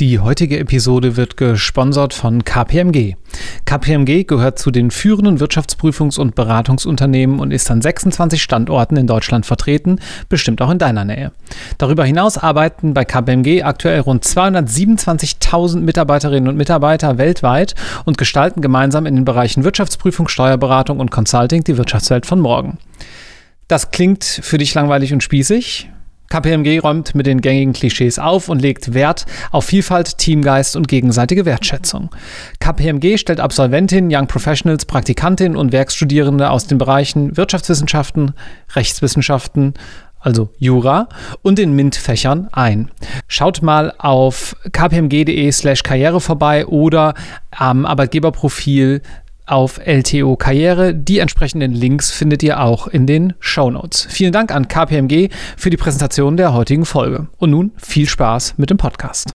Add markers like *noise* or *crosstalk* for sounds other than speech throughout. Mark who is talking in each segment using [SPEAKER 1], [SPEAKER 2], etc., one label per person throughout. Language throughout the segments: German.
[SPEAKER 1] Die heutige Episode wird gesponsert von KPMG. KPMG gehört zu den führenden Wirtschaftsprüfungs- und Beratungsunternehmen und ist an 26 Standorten in Deutschland vertreten, bestimmt auch in deiner Nähe. Darüber hinaus arbeiten bei KPMG aktuell rund 227.000 Mitarbeiterinnen und Mitarbeiter weltweit und gestalten gemeinsam in den Bereichen Wirtschaftsprüfung, Steuerberatung und Consulting die Wirtschaftswelt von morgen. Das klingt für dich langweilig und spießig? KPMG räumt mit den gängigen Klischees auf und legt Wert auf Vielfalt, Teamgeist und gegenseitige Wertschätzung. KPMG stellt Absolventinnen, Young Professionals, Praktikantinnen und Werkstudierende aus den Bereichen Wirtschaftswissenschaften, Rechtswissenschaften, also Jura, und den MINT-Fächern ein. Schaut mal auf kpmg.de slash karriere vorbei oder am Arbeitgeberprofil auf LTO Karriere. Die entsprechenden Links findet ihr auch in den Show Notes. Vielen Dank an KPMG für die Präsentation der heutigen Folge. Und nun viel Spaß mit dem Podcast.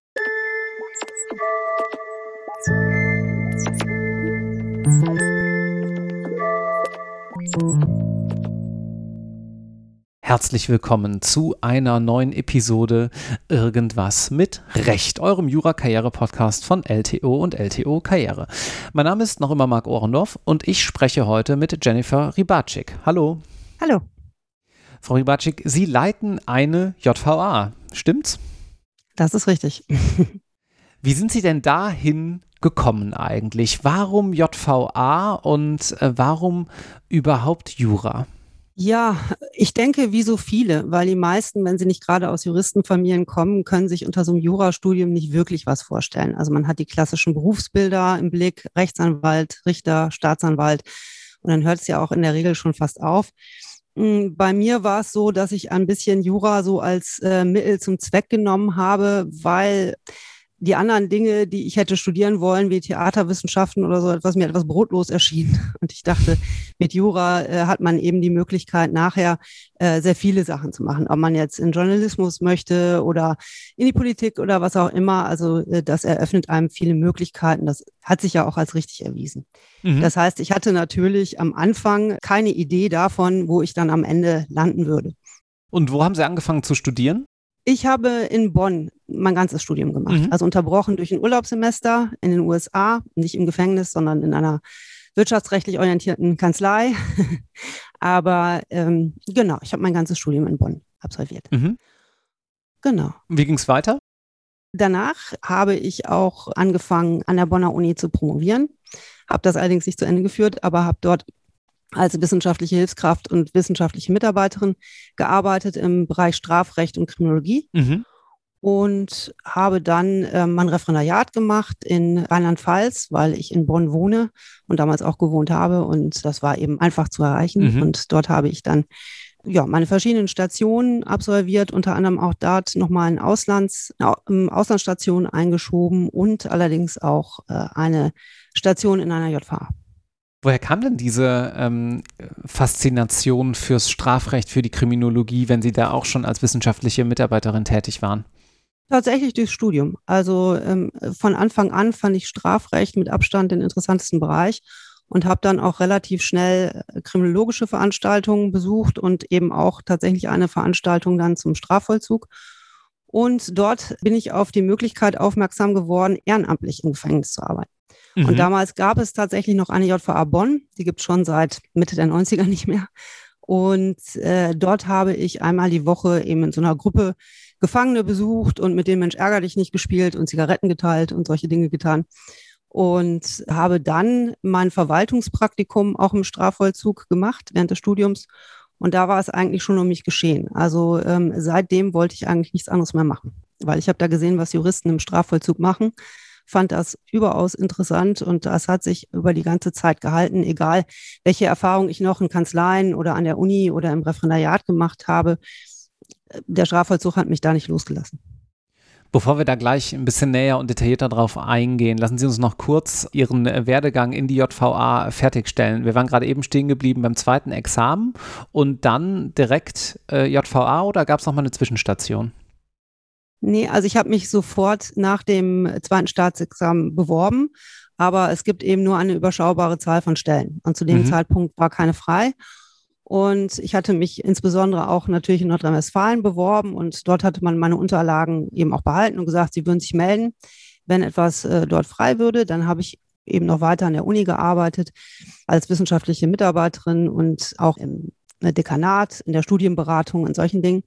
[SPEAKER 1] Herzlich willkommen zu einer neuen Episode Irgendwas mit Recht, eurem Jura-Karriere-Podcast von LTO und LTO Karriere. Mein Name ist noch immer Marc Ohrendorf und ich spreche heute mit Jennifer Ribacik. Hallo.
[SPEAKER 2] Hallo.
[SPEAKER 1] Frau Ribacik, Sie leiten eine JVA, stimmt's?
[SPEAKER 2] Das ist richtig. *laughs*
[SPEAKER 1] Wie sind Sie denn dahin gekommen eigentlich? Warum JVA und äh, warum überhaupt Jura?
[SPEAKER 2] Ja, ich denke, wie so viele, weil die meisten, wenn sie nicht gerade aus Juristenfamilien kommen, können sich unter so einem Jurastudium nicht wirklich was vorstellen. Also man hat die klassischen Berufsbilder im Blick, Rechtsanwalt, Richter, Staatsanwalt. Und dann hört es ja auch in der Regel schon fast auf. Hm, bei mir war es so, dass ich ein bisschen Jura so als äh, Mittel zum Zweck genommen habe, weil die anderen Dinge, die ich hätte studieren wollen, wie Theaterwissenschaften oder so etwas, mir etwas brotlos erschien. *laughs* Und ich dachte, mit Jura äh, hat man eben die Möglichkeit, nachher äh, sehr viele Sachen zu machen. Ob man jetzt in Journalismus möchte oder in die Politik oder was auch immer. Also äh, das eröffnet einem viele Möglichkeiten. Das hat sich ja auch als richtig erwiesen. Mhm. Das heißt, ich hatte natürlich am Anfang keine Idee davon, wo ich dann am Ende landen würde.
[SPEAKER 1] Und wo haben Sie angefangen zu studieren?
[SPEAKER 2] Ich habe in Bonn mein ganzes Studium gemacht. Mhm. Also unterbrochen durch ein Urlaubssemester in den USA, nicht im Gefängnis, sondern in einer wirtschaftsrechtlich orientierten Kanzlei. *laughs* Aber ähm, genau, ich habe mein ganzes Studium in Bonn absolviert. Mhm.
[SPEAKER 1] Genau. Wie ging es weiter?
[SPEAKER 2] Danach habe ich auch angefangen, an der Bonner Uni zu promovieren. Habe das allerdings nicht zu Ende geführt, aber habe dort als wissenschaftliche Hilfskraft und wissenschaftliche Mitarbeiterin gearbeitet im Bereich Strafrecht und Kriminologie. Mhm. Und habe dann äh, mein Referendariat gemacht in Rheinland-Pfalz, weil ich in Bonn wohne und damals auch gewohnt habe. Und das war eben einfach zu erreichen. Mhm. Und dort habe ich dann ja, meine verschiedenen Stationen absolviert, unter anderem auch dort nochmal eine Auslands, äh, Auslandsstation eingeschoben und allerdings auch äh, eine Station in einer JVA.
[SPEAKER 1] Woher kam denn diese ähm, Faszination fürs Strafrecht, für die Kriminologie, wenn Sie da auch schon als wissenschaftliche Mitarbeiterin tätig waren?
[SPEAKER 2] Tatsächlich durchs Studium. Also ähm, von Anfang an fand ich Strafrecht mit Abstand den interessantesten Bereich und habe dann auch relativ schnell äh, kriminologische Veranstaltungen besucht und eben auch tatsächlich eine Veranstaltung dann zum Strafvollzug. Und dort bin ich auf die Möglichkeit aufmerksam geworden, ehrenamtlich im Gefängnis zu arbeiten. Mhm. Und damals gab es tatsächlich noch eine JVA Bonn, die gibt es schon seit Mitte der 90er nicht mehr. Und äh, dort habe ich einmal die Woche eben in so einer Gruppe Gefangene besucht und mit dem Mensch ärger dich nicht gespielt und Zigaretten geteilt und solche Dinge getan. Und habe dann mein Verwaltungspraktikum auch im Strafvollzug gemacht während des Studiums. Und da war es eigentlich schon um mich geschehen. Also ähm, seitdem wollte ich eigentlich nichts anderes mehr machen, weil ich habe da gesehen, was Juristen im Strafvollzug machen fand das überaus interessant und das hat sich über die ganze Zeit gehalten, egal welche Erfahrung ich noch in Kanzleien oder an der Uni oder im Referendariat gemacht habe. Der Strafvollzug hat mich da nicht losgelassen.
[SPEAKER 1] Bevor wir da gleich ein bisschen näher und detaillierter drauf eingehen, lassen Sie uns noch kurz Ihren Werdegang in die JVA fertigstellen. Wir waren gerade eben stehen geblieben beim zweiten Examen und dann direkt äh, JVA oder gab es noch mal eine Zwischenstation?
[SPEAKER 2] Nee, also ich habe mich sofort nach dem zweiten Staatsexamen beworben, aber es gibt eben nur eine überschaubare Zahl von Stellen. Und zu dem mhm. Zeitpunkt war keine frei. Und ich hatte mich insbesondere auch natürlich in Nordrhein-Westfalen beworben und dort hatte man meine Unterlagen eben auch behalten und gesagt, sie würden sich melden, wenn etwas äh, dort frei würde. Dann habe ich eben noch weiter an der Uni gearbeitet als wissenschaftliche Mitarbeiterin und auch im Dekanat, in der Studienberatung, in solchen Dingen.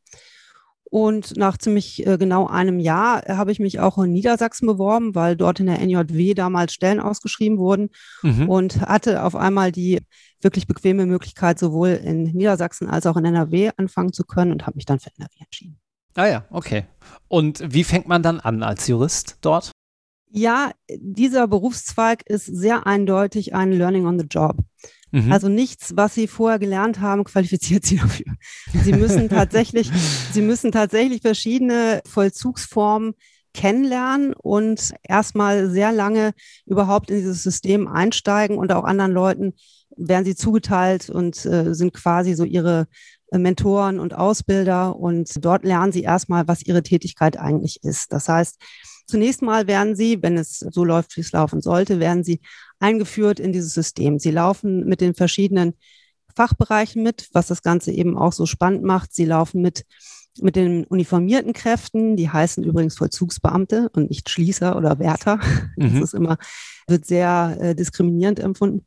[SPEAKER 2] Und nach ziemlich äh, genau einem Jahr habe ich mich auch in Niedersachsen beworben, weil dort in der NJW damals Stellen ausgeschrieben wurden mhm. und hatte auf einmal die wirklich bequeme Möglichkeit, sowohl in Niedersachsen als auch in NRW anfangen zu können und habe mich dann für NRW entschieden.
[SPEAKER 1] Ah ja, okay. Und wie fängt man dann an als Jurist dort?
[SPEAKER 2] Ja, dieser Berufszweig ist sehr eindeutig ein Learning on the Job. Mhm. Also nichts, was Sie vorher gelernt haben, qualifiziert Sie *laughs* dafür. Sie müssen tatsächlich, Sie müssen tatsächlich verschiedene Vollzugsformen kennenlernen und erstmal sehr lange überhaupt in dieses System einsteigen und auch anderen Leuten werden sie zugeteilt und äh, sind quasi so ihre äh, Mentoren und Ausbilder und dort lernen sie erstmal, was ihre Tätigkeit eigentlich ist. Das heißt, zunächst mal werden sie, wenn es so läuft, wie es laufen sollte, werden sie eingeführt in dieses System. Sie laufen mit den verschiedenen Fachbereichen mit, was das Ganze eben auch so spannend macht. Sie laufen mit mit den uniformierten Kräften, die heißen übrigens Vollzugsbeamte und nicht Schließer oder Wärter. *laughs* Das mhm. ist immer, wird sehr äh, diskriminierend empfunden.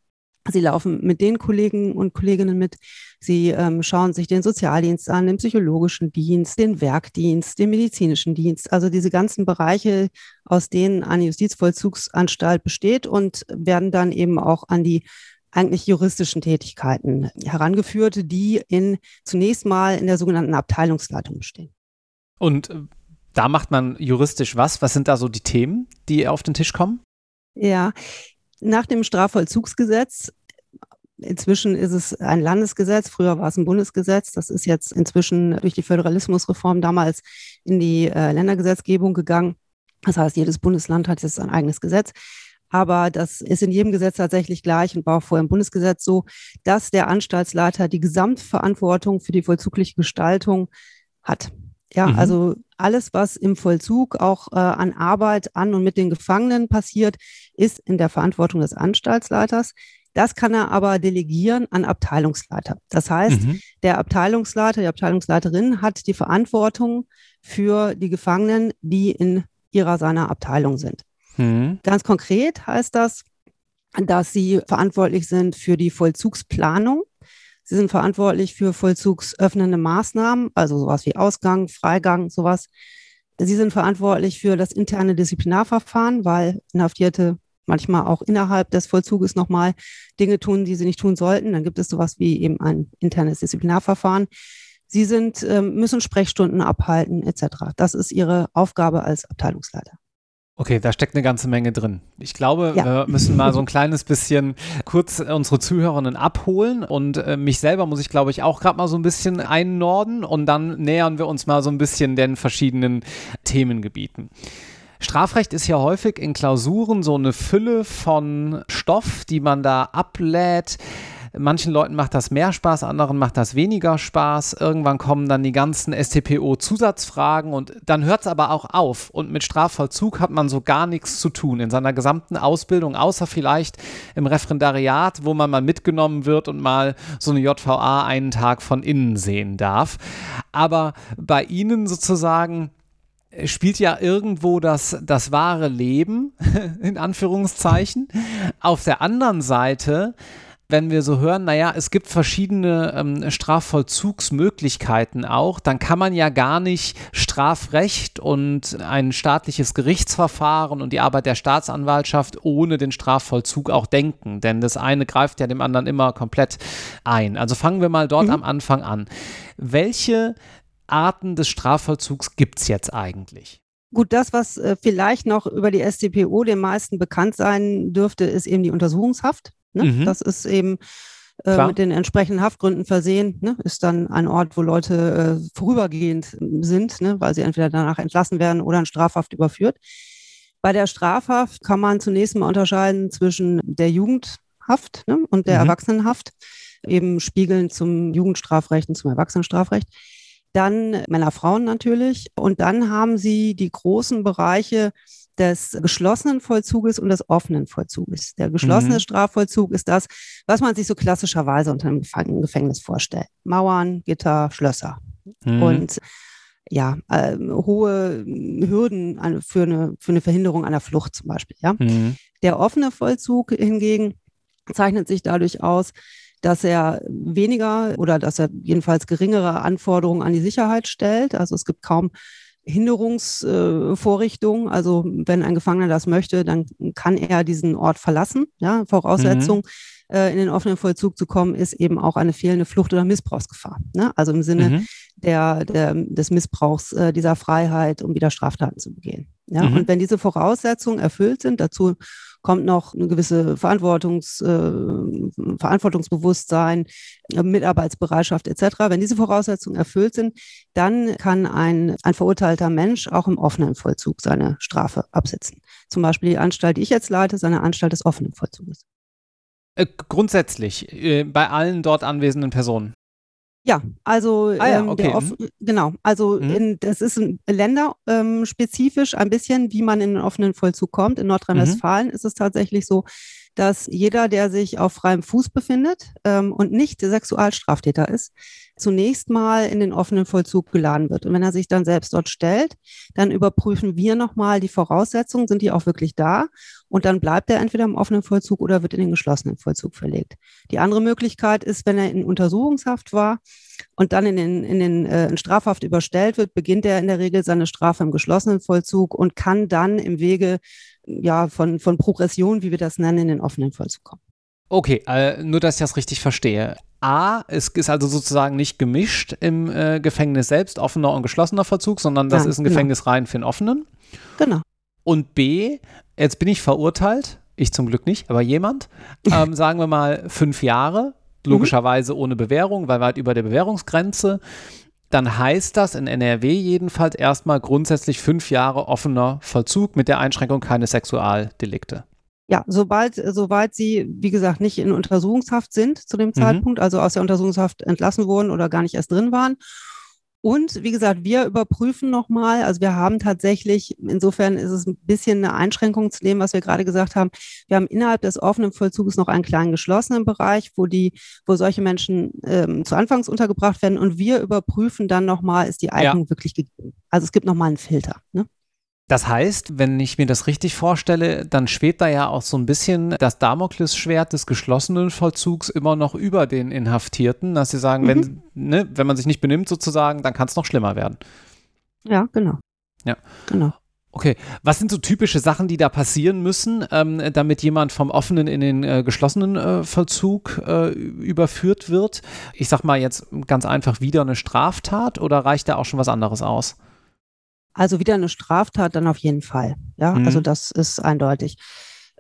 [SPEAKER 2] Sie laufen mit den Kollegen und Kolleginnen mit. Sie ähm, schauen sich den Sozialdienst an, den psychologischen Dienst, den Werkdienst, den medizinischen Dienst, also diese ganzen Bereiche, aus denen eine Justizvollzugsanstalt besteht und werden dann eben auch an die eigentlich juristischen Tätigkeiten herangeführt, die in zunächst mal in der sogenannten Abteilungsleitung bestehen.
[SPEAKER 1] Und äh, da macht man juristisch was? Was sind da so die Themen, die auf den Tisch kommen?
[SPEAKER 2] Ja, nach dem Strafvollzugsgesetz Inzwischen ist es ein Landesgesetz, früher war es ein Bundesgesetz. Das ist jetzt inzwischen durch die Föderalismusreform damals in die äh, Ländergesetzgebung gegangen. Das heißt, jedes Bundesland hat jetzt ein eigenes Gesetz. Aber das ist in jedem Gesetz tatsächlich gleich und war auch vorher im Bundesgesetz so, dass der Anstaltsleiter die Gesamtverantwortung für die vollzugliche Gestaltung hat. Ja, mhm. also alles, was im Vollzug auch äh, an Arbeit an und mit den Gefangenen passiert, ist in der Verantwortung des Anstaltsleiters. Das kann er aber delegieren an Abteilungsleiter. Das heißt, mhm. der Abteilungsleiter, die Abteilungsleiterin hat die Verantwortung für die Gefangenen, die in ihrer seiner Abteilung sind. Mhm. Ganz konkret heißt das, dass sie verantwortlich sind für die Vollzugsplanung. Sie sind verantwortlich für vollzugsöffnende Maßnahmen, also sowas wie Ausgang, Freigang, sowas. Sie sind verantwortlich für das interne Disziplinarverfahren, weil Inhaftierte manchmal auch innerhalb des Vollzuges nochmal Dinge tun, die sie nicht tun sollten. Dann gibt es sowas wie eben ein internes Disziplinarverfahren. Sie sind, ähm, müssen Sprechstunden abhalten etc. Das ist ihre Aufgabe als Abteilungsleiter.
[SPEAKER 1] Okay, da steckt eine ganze Menge drin. Ich glaube, ja. wir müssen mal so ein kleines bisschen kurz unsere Zuhörerinnen abholen und äh, mich selber muss ich, glaube ich, auch gerade mal so ein bisschen einnorden und dann nähern wir uns mal so ein bisschen den verschiedenen Themengebieten. Strafrecht ist ja häufig in Klausuren so eine Fülle von Stoff, die man da ablädt. Manchen Leuten macht das mehr Spaß, anderen macht das weniger Spaß. Irgendwann kommen dann die ganzen STPO-Zusatzfragen und dann hört es aber auch auf. Und mit Strafvollzug hat man so gar nichts zu tun in seiner gesamten Ausbildung, außer vielleicht im Referendariat, wo man mal mitgenommen wird und mal so eine JVA einen Tag von innen sehen darf. Aber bei Ihnen sozusagen spielt ja irgendwo das, das wahre Leben, *laughs* in Anführungszeichen. Auf der anderen Seite wenn wir so hören, naja, es gibt verschiedene ähm, Strafvollzugsmöglichkeiten auch, dann kann man ja gar nicht Strafrecht und ein staatliches Gerichtsverfahren und die Arbeit der Staatsanwaltschaft ohne den Strafvollzug auch denken. Denn das eine greift ja dem anderen immer komplett ein. Also fangen wir mal dort mhm. am Anfang an. Welche Arten des Strafvollzugs gibt es jetzt eigentlich?
[SPEAKER 2] Gut, das, was äh, vielleicht noch über die StPO den meisten bekannt sein dürfte, ist eben die Untersuchungshaft. Ne? Mhm. Das ist eben äh, mit den entsprechenden Haftgründen versehen, ne? ist dann ein Ort, wo Leute äh, vorübergehend sind, ne? weil sie entweder danach entlassen werden oder in Strafhaft überführt. Bei der Strafhaft kann man zunächst mal unterscheiden zwischen der Jugendhaft ne? und der mhm. Erwachsenenhaft, eben spiegeln zum Jugendstrafrecht und zum Erwachsenenstrafrecht. Dann Männer, Frauen natürlich. Und dann haben sie die großen Bereiche des geschlossenen Vollzuges und des offenen Vollzuges. Der geschlossene mhm. Strafvollzug ist das, was man sich so klassischerweise unter einem Gefängnis vorstellt. Mauern, Gitter, Schlösser. Mhm. Und ja, äh, hohe Hürden für eine, für eine Verhinderung einer Flucht zum Beispiel. Ja? Mhm. Der offene Vollzug hingegen zeichnet sich dadurch aus, dass er weniger oder dass er jedenfalls geringere Anforderungen an die Sicherheit stellt. Also es gibt kaum Hinderungsvorrichtungen. Äh, also wenn ein Gefangener das möchte, dann kann er diesen Ort verlassen. Ja, Voraussetzung mhm. äh, in den offenen Vollzug zu kommen, ist eben auch eine fehlende Flucht- oder Missbrauchsgefahr. Ne? Also im Sinne mhm. der, der, des Missbrauchs äh, dieser Freiheit, um wieder Straftaten zu begehen. Ja? Mhm. Und wenn diese Voraussetzungen erfüllt sind, dazu kommt noch eine gewisse Verantwortungs, äh, Verantwortungsbewusstsein, äh, Mitarbeitsbereitschaft etc. Wenn diese Voraussetzungen erfüllt sind, dann kann ein, ein verurteilter Mensch auch im offenen Vollzug seine Strafe absitzen. Zum Beispiel die Anstalt, die ich jetzt leite, ist eine Anstalt des offenen Vollzuges.
[SPEAKER 1] Äh, grundsätzlich, äh, bei allen dort anwesenden Personen.
[SPEAKER 2] Ja, also ah ja, ähm, okay. mhm. genau, also mhm. in, das ist länderspezifisch ähm, ein bisschen, wie man in den offenen Vollzug kommt. In Nordrhein-Westfalen mhm. ist es tatsächlich so, dass jeder, der sich auf freiem Fuß befindet ähm, und nicht Sexualstraftäter ist, zunächst mal in den offenen Vollzug geladen wird. Und wenn er sich dann selbst dort stellt, dann überprüfen wir nochmal die Voraussetzungen, sind die auch wirklich da? Und dann bleibt er entweder im offenen Vollzug oder wird in den geschlossenen Vollzug verlegt. Die andere Möglichkeit ist, wenn er in Untersuchungshaft war und dann in den, in den äh, in Strafhaft überstellt wird, beginnt er in der Regel seine Strafe im geschlossenen Vollzug und kann dann im Wege ja, von, von Progression, wie wir das nennen, in den offenen Vollzug kommen.
[SPEAKER 1] Okay, äh, nur dass ich das richtig verstehe. A, es ist also sozusagen nicht gemischt im äh, Gefängnis selbst, offener und geschlossener Vollzug, sondern das ja, ist ein genau. Gefängnis rein für den offenen.
[SPEAKER 2] Genau.
[SPEAKER 1] Und B, jetzt bin ich verurteilt, ich zum Glück nicht, aber jemand, *laughs* ähm, sagen wir mal fünf Jahre, logischerweise mhm. ohne Bewährung, weil weit über der Bewährungsgrenze. Dann heißt das in NRW jedenfalls erstmal grundsätzlich fünf Jahre offener Vollzug mit der Einschränkung keine Sexualdelikte.
[SPEAKER 2] Ja, sobald, sobald sie, wie gesagt, nicht in Untersuchungshaft sind zu dem mhm. Zeitpunkt, also aus der Untersuchungshaft entlassen wurden oder gar nicht erst drin waren. Und wie gesagt, wir überprüfen nochmal, also wir haben tatsächlich, insofern ist es ein bisschen eine Einschränkung zu dem, was wir gerade gesagt haben. Wir haben innerhalb des offenen Vollzuges noch einen kleinen geschlossenen Bereich, wo die, wo solche Menschen ähm, zu Anfangs untergebracht werden und wir überprüfen dann nochmal, ist die Eignung ja. wirklich gegeben. Also es gibt nochmal einen Filter. Ne?
[SPEAKER 1] Das heißt, wenn ich mir das richtig vorstelle, dann schwebt da ja auch so ein bisschen das Damoklesschwert des geschlossenen Vollzugs immer noch über den Inhaftierten, dass sie sagen, mhm. wenn, ne, wenn man sich nicht benimmt sozusagen, dann kann es noch schlimmer werden.
[SPEAKER 2] Ja, genau.
[SPEAKER 1] Ja. Genau. Okay, was sind so typische Sachen, die da passieren müssen, ähm, damit jemand vom offenen in den äh, geschlossenen äh, Vollzug äh, überführt wird? Ich sag mal jetzt ganz einfach wieder eine Straftat oder reicht da auch schon was anderes aus?
[SPEAKER 2] Also wieder eine Straftat dann auf jeden Fall. Ja, mhm. also das ist eindeutig.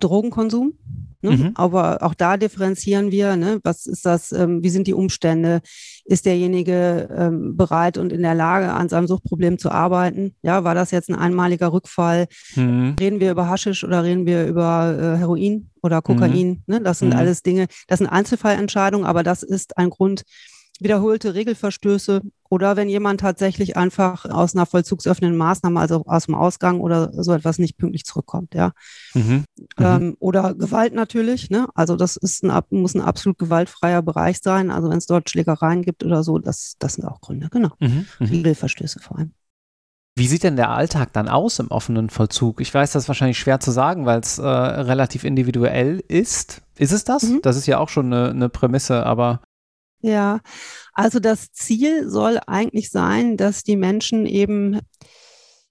[SPEAKER 2] Drogenkonsum, ne? mhm. aber auch da differenzieren wir, ne? was ist das, ähm, wie sind die Umstände, ist derjenige ähm, bereit und in der Lage, an seinem Suchtproblem zu arbeiten? Ja, war das jetzt ein einmaliger Rückfall? Mhm. Reden wir über Haschisch oder reden wir über äh, Heroin oder Kokain? Mhm. Ne? Das sind mhm. alles Dinge, das sind Einzelfallentscheidungen, aber das ist ein Grund, wiederholte Regelverstöße oder wenn jemand tatsächlich einfach aus einer vollzugsöffnenden Maßnahme, also aus dem Ausgang oder so etwas nicht pünktlich zurückkommt, ja. Mhm. Ähm, mhm. oder Gewalt natürlich, ne? Also das ist ein, muss ein absolut gewaltfreier Bereich sein. Also wenn es dort Schlägereien gibt oder so, das, das sind auch Gründe, genau. Mhm. mhm. Regelverstöße vor allem.
[SPEAKER 1] Wie sieht denn der Alltag dann aus im offenen Vollzug? Ich weiß, das ist wahrscheinlich schwer zu sagen, weil es äh, relativ individuell ist. Ist es das? Mhm. Das ist ja auch schon eine, eine Prämisse, aber
[SPEAKER 2] ja, also das Ziel soll eigentlich sein, dass die Menschen eben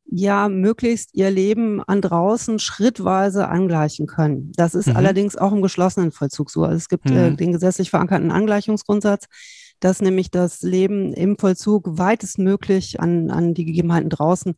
[SPEAKER 2] ja möglichst ihr Leben an draußen schrittweise angleichen können. Das ist mhm. allerdings auch im geschlossenen Vollzug so. Also es gibt äh, mhm. äh, den gesetzlich verankerten Angleichungsgrundsatz, dass nämlich das Leben im Vollzug weitestmöglich an, an die Gegebenheiten draußen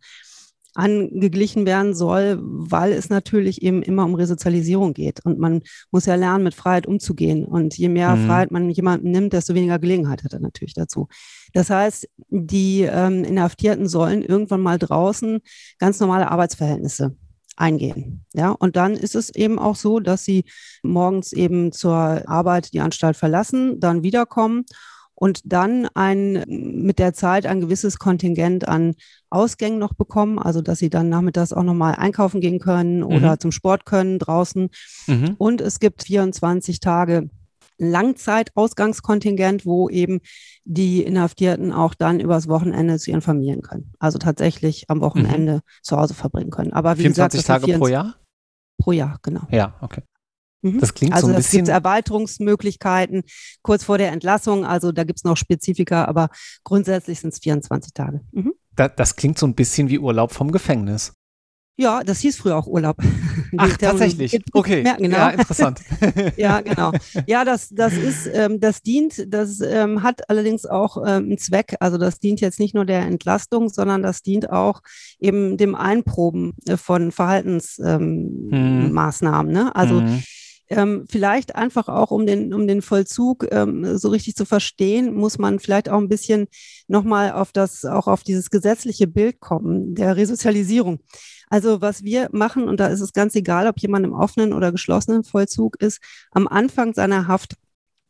[SPEAKER 2] angeglichen werden soll, weil es natürlich eben immer um Resozialisierung geht. Und man muss ja lernen, mit Freiheit umzugehen. Und je mehr mhm. Freiheit man jemandem nimmt, desto weniger Gelegenheit hat er natürlich dazu. Das heißt, die ähm, Inhaftierten sollen irgendwann mal draußen ganz normale Arbeitsverhältnisse eingehen. Ja, und dann ist es eben auch so, dass sie morgens eben zur Arbeit die Anstalt verlassen, dann wiederkommen und dann ein mit der Zeit ein gewisses Kontingent an Ausgängen noch bekommen, also dass sie dann nachmittags auch nochmal einkaufen gehen können mhm. oder zum Sport können draußen. Mhm. Und es gibt 24 Tage Langzeitausgangskontingent, wo eben die Inhaftierten auch dann übers Wochenende zu ihren Familien können. Also tatsächlich am Wochenende mhm. zu Hause verbringen können. Aber wie
[SPEAKER 1] 24 gesagt, Tage pro Jahr?
[SPEAKER 2] Pro Jahr, genau.
[SPEAKER 1] Ja, okay. Mhm. Das klingt
[SPEAKER 2] also
[SPEAKER 1] so ein bisschen.
[SPEAKER 2] Also es gibt Erweiterungsmöglichkeiten kurz vor der Entlassung. Also da gibt es noch Spezifika, aber grundsätzlich sind es 24 Tage.
[SPEAKER 1] Mhm. Da, das klingt so ein bisschen wie Urlaub vom Gefängnis.
[SPEAKER 2] Ja, das hieß früher auch Urlaub. *laughs*
[SPEAKER 1] Ach, tatsächlich. Okay.
[SPEAKER 2] Merken, genau.
[SPEAKER 1] Ja, interessant. *laughs*
[SPEAKER 2] ja, genau. Ja, das, das ist, ähm, das dient, das ähm, hat allerdings auch ähm, einen Zweck. Also das dient jetzt nicht nur der Entlastung, sondern das dient auch eben dem Einproben äh, von Verhaltensmaßnahmen. Hm. ne? Also hm. Ähm, vielleicht einfach auch, um den, um den Vollzug ähm, so richtig zu verstehen, muss man vielleicht auch ein bisschen nochmal auf das, auch auf dieses gesetzliche Bild kommen, der Resozialisierung. Also was wir machen, und da ist es ganz egal, ob jemand im offenen oder geschlossenen Vollzug ist, am Anfang seiner Haft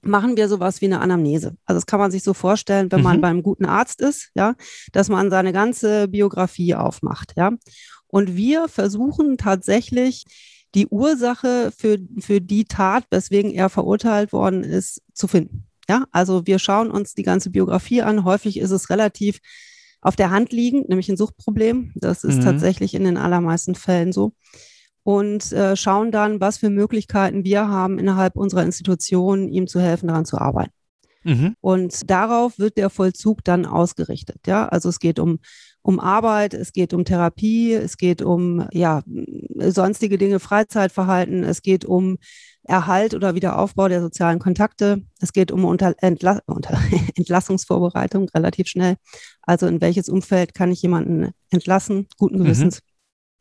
[SPEAKER 2] machen wir sowas wie eine Anamnese. Also das kann man sich so vorstellen, wenn mhm. man beim guten Arzt ist, ja, dass man seine ganze Biografie aufmacht, ja. Und wir versuchen tatsächlich die Ursache für, für die Tat, weswegen er verurteilt worden ist, zu finden. Ja, also wir schauen uns die ganze Biografie an. Häufig ist es relativ auf der Hand liegend, nämlich ein Suchtproblem. Das ist mhm. tatsächlich in den allermeisten Fällen so. Und äh, schauen dann, was für Möglichkeiten wir haben, innerhalb unserer Institution ihm zu helfen, daran zu arbeiten. Mhm. Und darauf wird der Vollzug dann ausgerichtet. Ja, also es geht um, um Arbeit, es geht um Therapie, es geht um ja, sonstige Dinge, Freizeitverhalten, es geht um Erhalt oder Wiederaufbau der sozialen Kontakte. Es geht um Unter Entla Unter *laughs* Entlassungsvorbereitung relativ schnell. Also in welches Umfeld kann ich jemanden entlassen, guten mhm. Gewissens.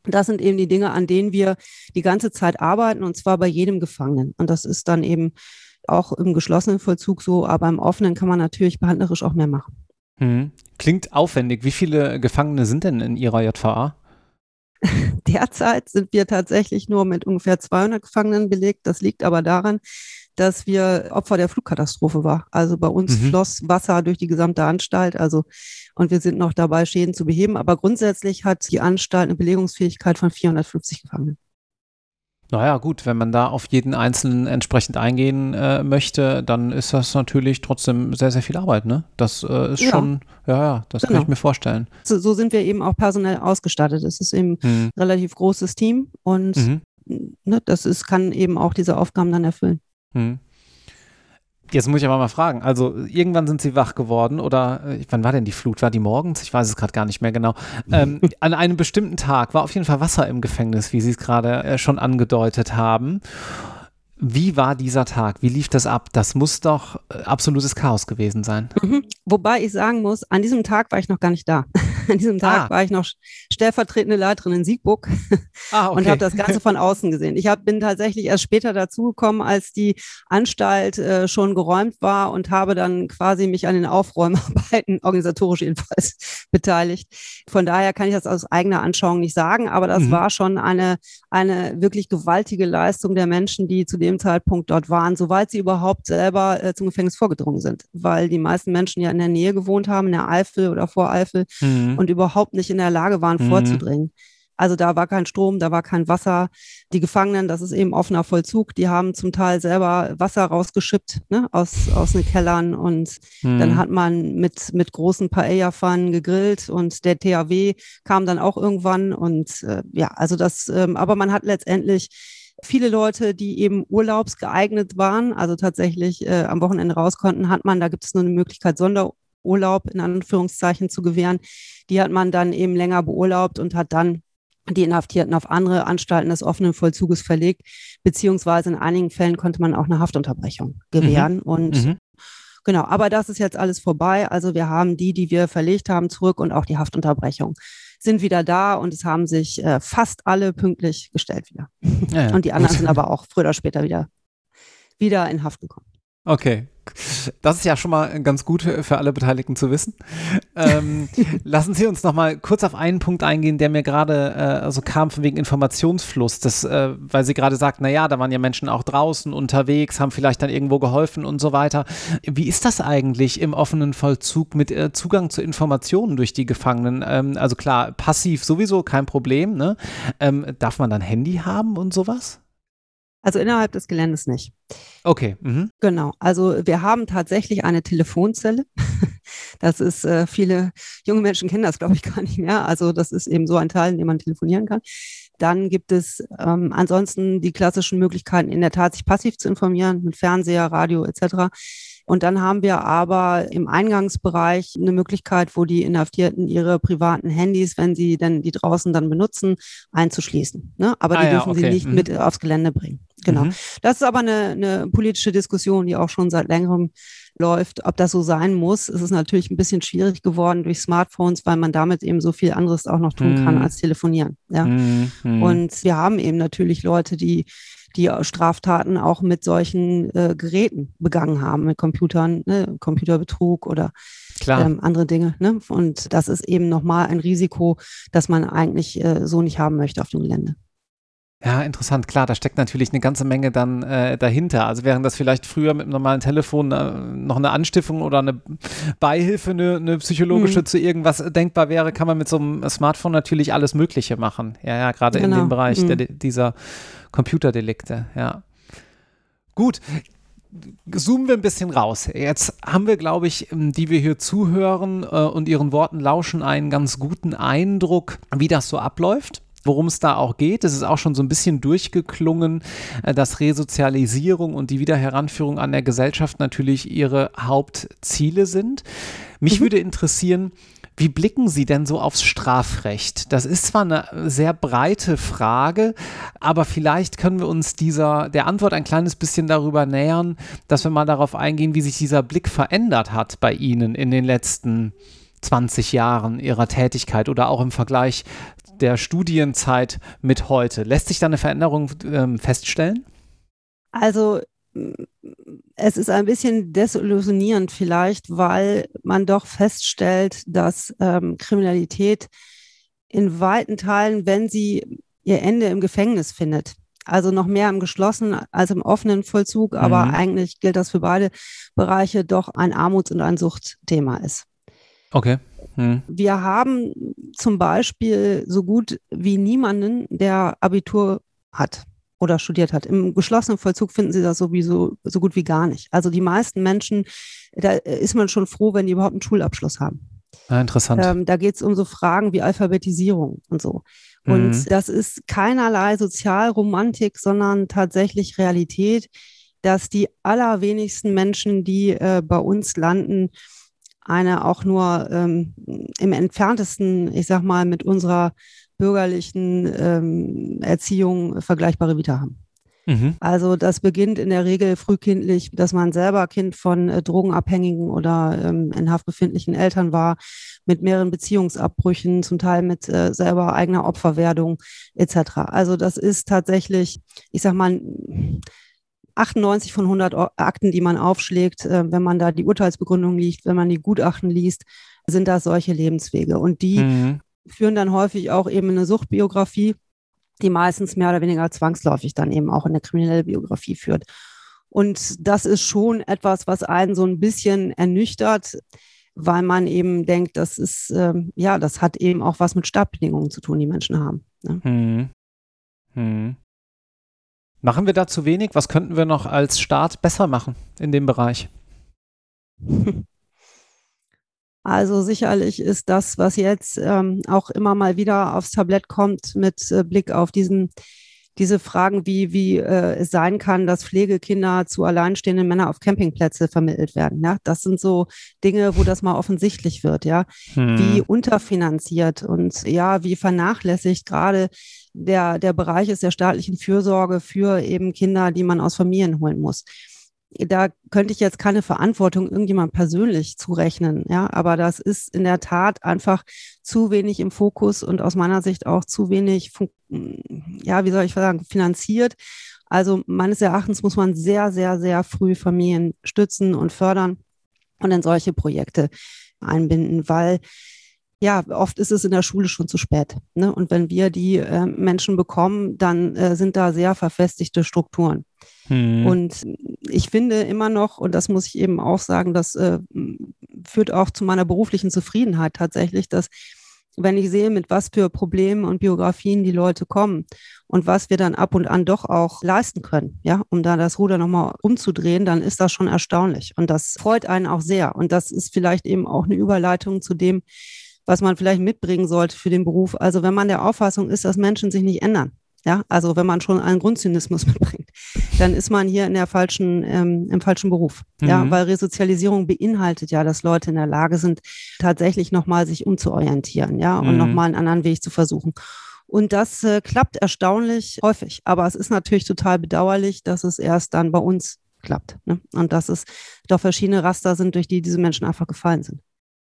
[SPEAKER 2] Mhm. Das sind eben die Dinge, an denen wir die ganze Zeit arbeiten und zwar bei jedem Gefangenen. Und das ist dann eben auch im geschlossenen Vollzug so, aber im offenen kann man natürlich behandlerisch auch mehr machen.
[SPEAKER 1] Mhm. Klingt aufwendig. Wie viele Gefangene sind denn in Ihrer JVA? *laughs*
[SPEAKER 2] Derzeit sind wir tatsächlich nur mit ungefähr 200 Gefangenen belegt. Das liegt aber daran, dass wir Opfer der Flugkatastrophe war. Also bei uns mhm. floss Wasser durch die gesamte Anstalt. Also und wir sind noch dabei, Schäden zu beheben. Aber grundsätzlich hat die Anstalt eine Belegungsfähigkeit von 450 Gefangenen.
[SPEAKER 1] Naja, gut, wenn man da auf jeden Einzelnen entsprechend eingehen äh, möchte, dann ist das natürlich trotzdem sehr, sehr viel Arbeit, ne? Das äh, ist ja. schon, ja, ja, das genau. kann ich mir vorstellen.
[SPEAKER 2] So, so, sind wir eben auch personell ausgestattet. Es ist eben hm. ein relativ großes Team und mhm. ne, das ist, kann eben auch diese Aufgaben dann erfüllen. Hm.
[SPEAKER 1] Jetzt muss ich aber mal fragen. Also irgendwann sind sie wach geworden oder äh, wann war denn die Flut? War die morgens? Ich weiß es gerade gar nicht mehr genau. Ähm, *laughs* an einem bestimmten Tag war auf jeden Fall Wasser im Gefängnis, wie Sie es gerade äh, schon angedeutet haben. Wie war dieser Tag? Wie lief das ab? Das muss doch äh, absolutes Chaos gewesen sein.
[SPEAKER 2] Mhm. Wobei ich sagen muss, an diesem Tag war ich noch gar nicht da. *laughs* An diesem Tag ah. war ich noch stellvertretende Leiterin in Siegburg ah, *laughs* okay. und habe das Ganze von außen gesehen. Ich hab, bin tatsächlich erst später dazugekommen, als die Anstalt äh, schon geräumt war und habe dann quasi mich an den Aufräumarbeiten, *laughs* organisatorisch jedenfalls, beteiligt. Von daher kann ich das aus eigener Anschauung nicht sagen, aber das mhm. war schon eine, eine wirklich gewaltige Leistung der Menschen, die zu dem Zeitpunkt dort waren, soweit sie überhaupt selber äh, zum Gefängnis vorgedrungen sind, weil die meisten Menschen ja in der Nähe gewohnt haben, in der Eifel oder Voreifel mhm. und überhaupt nicht in der Lage waren, mhm. vorzudringen. Also da war kein Strom, da war kein Wasser. Die Gefangenen, das ist eben offener Vollzug, die haben zum Teil selber Wasser rausgeschippt ne, aus, aus den Kellern und mhm. dann hat man mit, mit großen Paella-Pfannen gegrillt und der THW kam dann auch irgendwann und äh, ja, also das, ähm, aber man hat letztendlich viele Leute, die eben urlaubsgeeignet waren, also tatsächlich äh, am Wochenende raus konnten, hat man, da gibt es nur eine Möglichkeit, Sonderurlaub in Anführungszeichen zu gewähren. Die hat man dann eben länger beurlaubt und hat dann die Inhaftierten auf andere Anstalten des offenen Vollzuges verlegt, beziehungsweise in einigen Fällen konnte man auch eine Haftunterbrechung gewähren. Mhm. Und mhm. genau, aber das ist jetzt alles vorbei. Also wir haben die, die wir verlegt haben, zurück und auch die Haftunterbrechung sind wieder da und es haben sich äh, fast alle pünktlich gestellt wieder. Ja, und die anderen sind aber auch früher oder später wieder, wieder in Haft gekommen.
[SPEAKER 1] Okay, Das ist ja schon mal ganz gut für alle Beteiligten zu wissen. Ähm, lassen Sie uns noch mal kurz auf einen Punkt eingehen, der mir gerade äh, also kam von wegen Informationsfluss. Das, äh, weil Sie gerade sagt, naja, da waren ja Menschen auch draußen unterwegs, haben vielleicht dann irgendwo geholfen und so weiter. Wie ist das eigentlich im offenen Vollzug mit äh, Zugang zu Informationen durch die Gefangenen? Ähm, also klar, passiv sowieso kein Problem. Ne? Ähm, darf man dann Handy haben und sowas?
[SPEAKER 2] Also innerhalb des Geländes nicht.
[SPEAKER 1] Okay. Mhm.
[SPEAKER 2] Genau. Also wir haben tatsächlich eine Telefonzelle. *laughs* Das ist, äh, viele junge Menschen kennen das, glaube ich, *laughs* gar nicht mehr. Also das ist eben so ein Teil, in dem man telefonieren kann. Dann gibt es ähm, ansonsten die klassischen Möglichkeiten, in der Tat sich passiv zu informieren, mit Fernseher, Radio etc. Und dann haben wir aber im Eingangsbereich eine Möglichkeit, wo die Inhaftierten ihre privaten Handys, wenn sie denn die draußen dann benutzen, einzuschließen. Ne? Aber ah, die ja, dürfen okay. sie nicht mhm. mit aufs Gelände bringen. Genau. Mhm. Das ist aber eine, eine politische Diskussion, die auch schon seit längerem läuft, ob das so sein muss. Es ist natürlich ein bisschen schwierig geworden durch Smartphones, weil man damit eben so viel anderes auch noch tun kann mhm. als telefonieren. Ja. Mhm. Und wir haben eben natürlich Leute, die die Straftaten auch mit solchen äh, Geräten begangen haben, mit Computern, ne, Computerbetrug oder ähm, andere Dinge. Ne? Und das ist eben nochmal ein Risiko, das man eigentlich äh, so nicht haben möchte auf dem Gelände.
[SPEAKER 1] Ja, interessant. Klar, da steckt natürlich eine ganze Menge dann äh, dahinter. Also während das vielleicht früher mit einem normalen Telefon äh, noch eine Anstiftung oder eine Beihilfe, eine, eine psychologische mhm. zu irgendwas denkbar wäre, kann man mit so einem Smartphone natürlich alles Mögliche machen. Ja, ja, gerade genau. in dem genau. Bereich mhm. der, dieser Computerdelikte, ja. Gut, zoomen wir ein bisschen raus. Jetzt haben wir, glaube ich, die wir hier zuhören äh, und ihren Worten lauschen, einen ganz guten Eindruck, wie das so abläuft worum es da auch geht. Es ist auch schon so ein bisschen durchgeklungen, äh, dass Resozialisierung und die Wiederheranführung an der Gesellschaft natürlich ihre Hauptziele sind. Mich mhm. würde interessieren, wie blicken Sie denn so aufs Strafrecht? Das ist zwar eine sehr breite Frage, aber vielleicht können wir uns dieser, der Antwort ein kleines bisschen darüber nähern, dass wir mal darauf eingehen, wie sich dieser Blick verändert hat bei Ihnen in den letzten 20 Jahren Ihrer Tätigkeit oder auch im Vergleich der Studienzeit mit heute. Lässt sich da eine Veränderung ähm, feststellen?
[SPEAKER 2] Also es ist ein bisschen desillusionierend vielleicht, weil man doch feststellt, dass ähm, Kriminalität in weiten Teilen, wenn sie ihr Ende im Gefängnis findet, also noch mehr im geschlossenen als im offenen Vollzug, aber mhm. eigentlich gilt das für beide Bereiche, doch ein Armuts- und ein Suchtthema ist.
[SPEAKER 1] Okay. Hm.
[SPEAKER 2] Wir haben zum Beispiel so gut wie niemanden, der Abitur hat oder studiert hat. Im geschlossenen Vollzug finden Sie das sowieso so gut wie gar nicht. Also die meisten Menschen, da ist man schon froh, wenn die überhaupt einen Schulabschluss haben.
[SPEAKER 1] Ah, interessant.
[SPEAKER 2] Ähm, da geht es um so Fragen wie Alphabetisierung und so. Und mhm. das ist keinerlei Sozialromantik, sondern tatsächlich Realität, dass die allerwenigsten Menschen, die äh, bei uns landen, eine auch nur ähm, im entferntesten, ich sag mal, mit unserer bürgerlichen ähm, Erziehung vergleichbare Vita haben. Mhm. Also das beginnt in der Regel frühkindlich, dass man selber Kind von äh, drogenabhängigen oder ähm, in Haft befindlichen Eltern war, mit mehreren Beziehungsabbrüchen, zum Teil mit äh, selber eigener Opferwerdung etc. Also das ist tatsächlich, ich sag mal, 98 von 100 Akten, die man aufschlägt, äh, wenn man da die Urteilsbegründung liest, wenn man die Gutachten liest, sind das solche Lebenswege. Und die mhm. führen dann häufig auch eben eine Suchtbiografie, die meistens mehr oder weniger zwangsläufig dann eben auch in eine kriminelle Biografie führt. Und das ist schon etwas, was einen so ein bisschen ernüchtert, weil man eben denkt, das ist, ähm, ja, das hat eben auch was mit Startbedingungen zu tun, die Menschen haben. Ne?
[SPEAKER 1] Hm. Hm. Machen wir da zu wenig? Was könnten wir noch als Staat besser machen in dem Bereich? *laughs*
[SPEAKER 2] Also sicherlich ist das, was jetzt ähm, auch immer mal wieder aufs Tablett kommt mit äh, Blick auf diesen diese Fragen, wie, wie äh, es sein kann, dass Pflegekinder zu alleinstehenden Männern auf Campingplätze vermittelt werden. Ja? Das sind so Dinge, wo das mal offensichtlich wird, ja. Hm. Wie unterfinanziert und ja, wie vernachlässigt gerade der, der Bereich ist der staatlichen Fürsorge für eben Kinder, die man aus Familien holen muss da könnte ich jetzt keine Verantwortung irgendjemand persönlich zurechnen, ja, aber das ist in der Tat einfach zu wenig im Fokus und aus meiner Sicht auch zu wenig, ja, wie soll ich sagen, finanziert. Also meines Erachtens muss man sehr, sehr, sehr früh Familien stützen und fördern und in solche Projekte einbinden, weil ja, oft ist es in der Schule schon zu spät. Ne? Und wenn wir die äh, Menschen bekommen, dann äh, sind da sehr verfestigte Strukturen. Hm. Und ich finde immer noch, und das muss ich eben auch sagen, das äh, führt auch zu meiner beruflichen Zufriedenheit tatsächlich, dass wenn ich sehe, mit was für Problemen und Biografien die Leute kommen und was wir dann ab und an doch auch leisten können, ja, um da das Ruder nochmal umzudrehen, dann ist das schon erstaunlich. Und das freut einen auch sehr. Und das ist vielleicht eben auch eine Überleitung zu dem, was man vielleicht mitbringen sollte für den Beruf. Also wenn man der Auffassung ist, dass Menschen sich nicht ändern, ja, also wenn man schon einen Grundzynismus *laughs* mitbringt, dann ist man hier in der falschen, ähm, im falschen Beruf. Mhm. Ja, weil Resozialisierung beinhaltet ja, dass Leute in der Lage sind, tatsächlich nochmal sich umzuorientieren, ja, und mhm. nochmal einen anderen Weg zu versuchen. Und das äh, klappt erstaunlich häufig. Aber es ist natürlich total bedauerlich, dass es erst dann bei uns klappt. Ne? Und dass es doch verschiedene Raster sind, durch die diese Menschen einfach gefallen sind.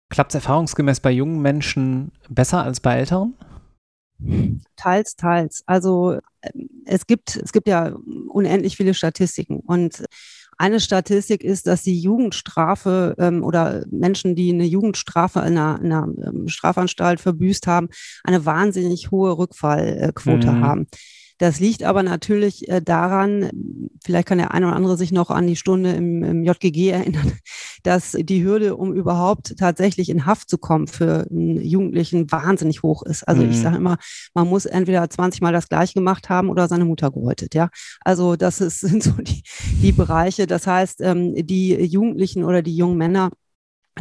[SPEAKER 1] Klappt es erfahrungsgemäß bei jungen Menschen besser als bei älteren?
[SPEAKER 2] Teils, teils. Also ähm, es gibt, es gibt ja unendlich viele Statistiken und eine Statistik ist, dass die Jugendstrafe ähm, oder Menschen, die eine Jugendstrafe in einer, in einer ähm, Strafanstalt verbüßt haben, eine wahnsinnig hohe Rückfallquote mhm. haben. Das liegt aber natürlich äh, daran, vielleicht kann der eine oder andere sich noch an die Stunde im, im JGG erinnern, *laughs* dass die Hürde, um überhaupt tatsächlich in Haft zu kommen für einen Jugendlichen wahnsinnig hoch ist. Also mhm. ich sage immer, man muss entweder 20 Mal das gleiche gemacht haben oder seine Mutter gehäutet. Ja, also das ist, *laughs* sind so die, die Bereiche. Das heißt, ähm, die Jugendlichen oder die jungen Männer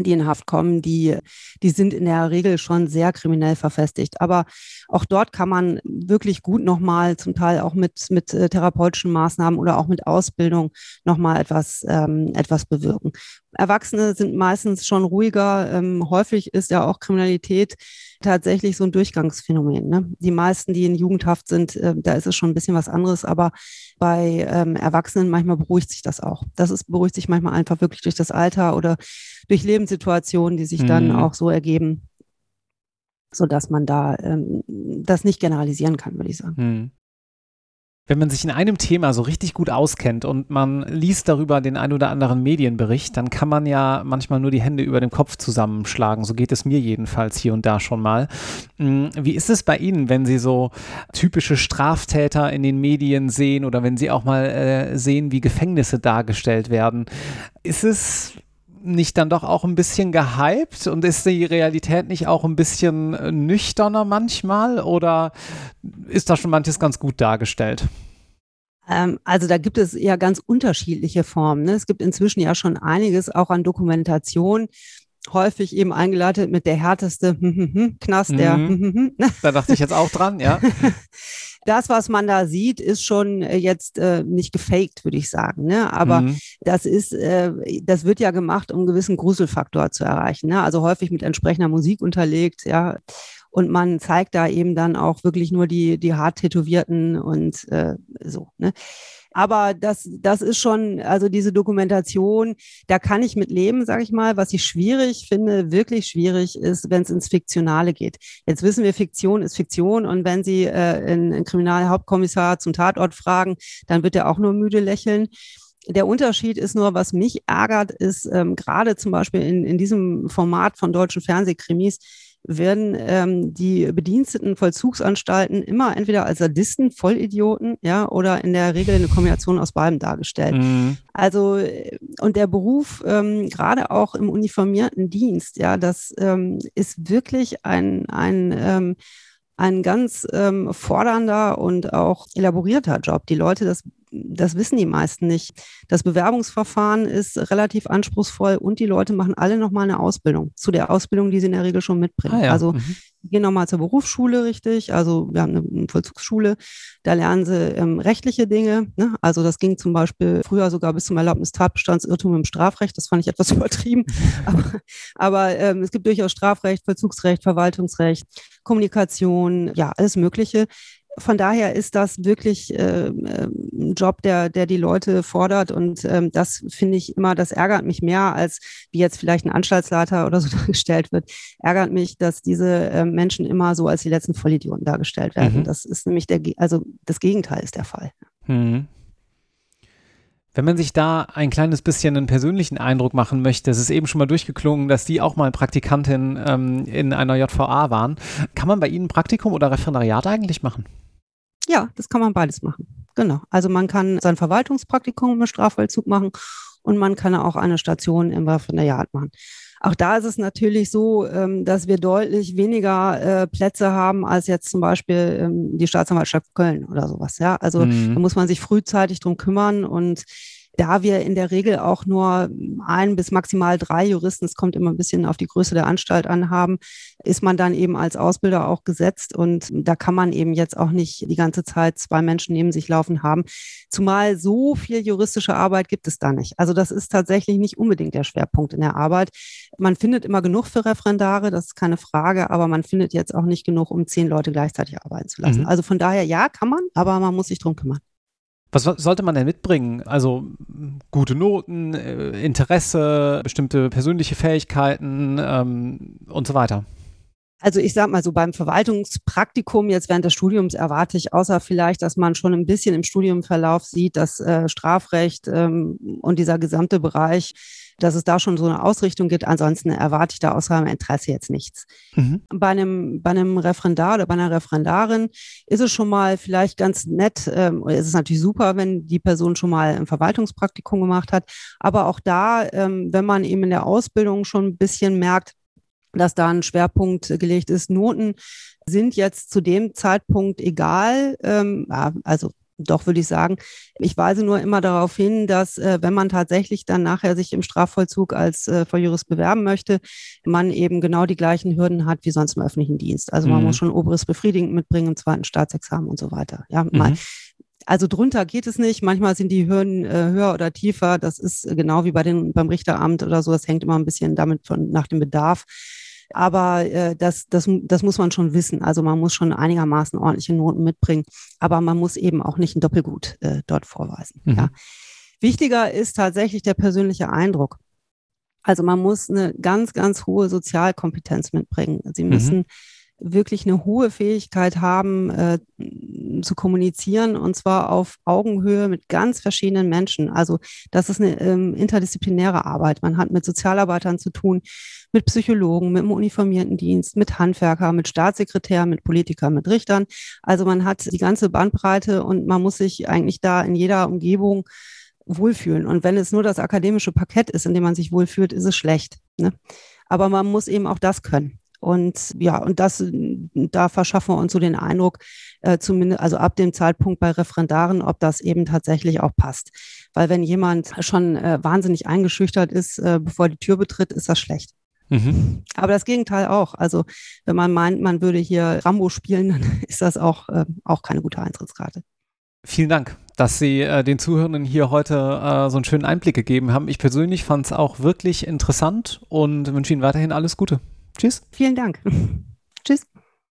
[SPEAKER 2] die in Haft kommen, die, die sind in der Regel schon sehr kriminell verfestigt. Aber auch dort kann man wirklich gut nochmal, zum Teil auch mit, mit äh, therapeutischen Maßnahmen oder auch mit Ausbildung nochmal etwas, ähm, etwas bewirken. Erwachsene sind meistens schon ruhiger. Ähm, häufig ist ja auch Kriminalität tatsächlich so ein Durchgangsphänomen. Ne? Die meisten, die in Jugendhaft sind, äh, da ist es schon ein bisschen was anderes, aber bei ähm, Erwachsenen manchmal beruhigt sich das auch. Das ist, beruhigt sich manchmal einfach wirklich durch das Alter oder durch Lebenssituationen, die sich mhm. dann auch so ergeben, sodass man da ähm, das nicht generalisieren kann, würde ich sagen. Mhm
[SPEAKER 1] wenn man sich in einem Thema so richtig gut auskennt und man liest darüber den ein oder anderen Medienbericht, dann kann man ja manchmal nur die Hände über dem Kopf zusammenschlagen. So geht es mir jedenfalls hier und da schon mal. Hm, wie ist es bei Ihnen, wenn Sie so typische Straftäter in den Medien sehen oder wenn Sie auch mal äh, sehen, wie Gefängnisse dargestellt werden? Ist es nicht dann doch auch ein bisschen gehypt und ist die Realität nicht auch ein bisschen äh, nüchterner manchmal oder ist da schon manches ganz gut dargestellt?
[SPEAKER 2] Ähm, also da gibt es ja ganz unterschiedliche Formen. Ne? Es gibt inzwischen ja schon einiges auch an Dokumentation häufig eben eingeleitet mit der härteste Knast, der.
[SPEAKER 1] Mhm. Ne? Da dachte ich jetzt auch dran, ja. *laughs*
[SPEAKER 2] das, was man da sieht, ist schon äh, jetzt äh, nicht gefaked, würde ich sagen. Ne? Aber mhm. das ist, äh, das wird ja gemacht, um einen gewissen Gruselfaktor zu erreichen. Ne? Also häufig mit entsprechender Musik unterlegt, ja. Und man zeigt da eben dann auch wirklich nur die, die hart tätowierten und äh, so. Ne? Aber das, das ist schon, also diese Dokumentation, da kann ich mit leben, sage ich mal. Was ich schwierig finde, wirklich schwierig ist, wenn es ins Fiktionale geht. Jetzt wissen wir, Fiktion ist Fiktion und wenn Sie äh, einen Kriminalhauptkommissar zum Tatort fragen, dann wird er auch nur müde lächeln. Der Unterschied ist nur, was mich ärgert, ist ähm, gerade zum Beispiel in, in diesem Format von deutschen Fernsehkrimis, werden ähm, die bediensteten Vollzugsanstalten immer entweder als Sadisten, Vollidioten, ja, oder in der Regel eine Kombination aus beidem dargestellt. Mhm. Also, und der Beruf, ähm, gerade auch im uniformierten Dienst, ja, das ähm, ist wirklich ein, ein ähm, ein ganz ähm, fordernder und auch elaborierter Job. Die Leute, das, das wissen die meisten nicht. Das Bewerbungsverfahren ist relativ anspruchsvoll und die Leute machen alle nochmal eine Ausbildung zu der Ausbildung, die sie in der Regel schon mitbringen. Ah, ja. Also mhm gehen nochmal zur Berufsschule, richtig. Also wir haben eine Vollzugsschule. Da lernen sie ähm, rechtliche Dinge. Ne? Also das ging zum Beispiel früher sogar bis zum Erlaubnistatbestandsirrtum im Strafrecht. Das fand ich etwas *laughs* übertrieben. aber, aber ähm, es gibt durchaus Strafrecht, Vollzugsrecht, Verwaltungsrecht, Kommunikation, ja, alles Mögliche von daher ist das wirklich äh, ein Job, der, der die Leute fordert. Und ähm, das finde ich immer, das ärgert mich mehr, als wie jetzt vielleicht ein Anstaltsleiter oder so *laughs* dargestellt wird. Ärgert mich, dass diese äh, Menschen immer so als die letzten Vollidioten dargestellt werden. Mhm. Das ist nämlich der, also das Gegenteil ist der Fall. Mhm.
[SPEAKER 1] Wenn man sich da ein kleines bisschen einen persönlichen Eindruck machen möchte, es ist eben schon mal durchgeklungen, dass die auch mal Praktikantin ähm, in einer JVA waren. Kann man bei Ihnen Praktikum oder Referendariat eigentlich machen?
[SPEAKER 2] Ja, das kann man beides machen. Genau. Also man kann sein Verwaltungspraktikum im Strafvollzug machen und man kann auch eine Station im Referendariat machen. Auch da ist es natürlich so, ähm, dass wir deutlich weniger äh, Plätze haben als jetzt zum Beispiel ähm, die Staatsanwaltschaft Köln oder sowas. Ja, also mhm. da muss man sich frühzeitig drum kümmern und da wir in der Regel auch nur ein bis maximal drei Juristen, es kommt immer ein bisschen auf die Größe der Anstalt an, haben, ist man dann eben als Ausbilder auch gesetzt. Und da kann man eben jetzt auch nicht die ganze Zeit zwei Menschen neben sich laufen haben. Zumal so viel juristische Arbeit gibt es da nicht. Also das ist tatsächlich nicht unbedingt der Schwerpunkt in der Arbeit. Man findet immer genug für Referendare, das ist keine Frage, aber man findet jetzt auch nicht genug, um zehn Leute gleichzeitig arbeiten zu lassen. Mhm. Also von daher, ja, kann man, aber man muss sich drum kümmern.
[SPEAKER 1] Was sollte man denn mitbringen? Also gute Noten, äh, Interesse, bestimmte persönliche Fähigkeiten ähm, und so weiter.
[SPEAKER 2] Also ich sag mal so beim Verwaltungspraktikum jetzt während des Studiums erwarte ich, außer vielleicht, dass man schon ein bisschen im Studiumverlauf sieht, dass äh, Strafrecht ähm, und dieser gesamte Bereich dass es da schon so eine Ausrichtung gibt. Ansonsten erwarte ich da außer meinem Interesse jetzt nichts. Mhm. Bei, einem, bei einem Referendar oder bei einer Referendarin ist es schon mal vielleicht ganz nett, ähm, ist es natürlich super, wenn die Person schon mal ein Verwaltungspraktikum gemacht hat. Aber auch da, ähm, wenn man eben in der Ausbildung schon ein bisschen merkt, dass da ein Schwerpunkt gelegt ist. Noten sind jetzt zu dem Zeitpunkt egal. Ähm, also doch, würde ich sagen. Ich weise nur immer darauf hin, dass äh, wenn man tatsächlich dann nachher sich im Strafvollzug als äh, Volljurist bewerben möchte, man eben genau die gleichen Hürden hat wie sonst im öffentlichen Dienst. Also man mhm. muss schon oberes befriedigend mitbringen im zweiten Staatsexamen und so weiter. Ja, mhm. Also drunter geht es nicht. Manchmal sind die Hürden äh, höher oder tiefer. Das ist genau wie bei den, beim Richteramt oder so. Das hängt immer ein bisschen damit von, nach dem Bedarf. Aber äh, das, das, das muss man schon wissen. Also man muss schon einigermaßen ordentliche Noten mitbringen, aber man muss eben auch nicht ein Doppelgut äh, dort vorweisen. Mhm. Ja. Wichtiger ist tatsächlich der persönliche Eindruck. Also man muss eine ganz, ganz hohe Sozialkompetenz mitbringen. Sie mhm. müssen mhm wirklich eine hohe Fähigkeit haben, äh, zu kommunizieren und zwar auf Augenhöhe mit ganz verschiedenen Menschen. Also das ist eine ähm, interdisziplinäre Arbeit. Man hat mit Sozialarbeitern zu tun, mit Psychologen, mit dem uniformierten Dienst, mit Handwerker, mit Staatssekretär, mit Politikern, mit Richtern. Also man hat die ganze Bandbreite und man muss sich eigentlich da in jeder Umgebung wohlfühlen. Und wenn es nur das akademische Parkett ist, in dem man sich wohlfühlt, ist es schlecht. Ne? Aber man muss eben auch das können. Und ja, und das, da verschaffen wir uns so den Eindruck, äh, zumindest, also ab dem Zeitpunkt bei Referendaren, ob das eben tatsächlich auch passt. Weil wenn jemand schon äh, wahnsinnig eingeschüchtert ist, äh, bevor die Tür betritt, ist das schlecht. Mhm. Aber das Gegenteil auch. Also wenn man meint, man würde hier Rambo spielen, *laughs* dann ist das auch, äh, auch keine gute Eintrittskarte.
[SPEAKER 1] Vielen Dank, dass Sie äh, den Zuhörenden hier heute äh, so einen schönen Einblick gegeben haben. Ich persönlich fand es auch wirklich interessant und wünsche Ihnen weiterhin alles Gute. Tschüss.
[SPEAKER 2] Vielen Dank. *laughs* Tschüss.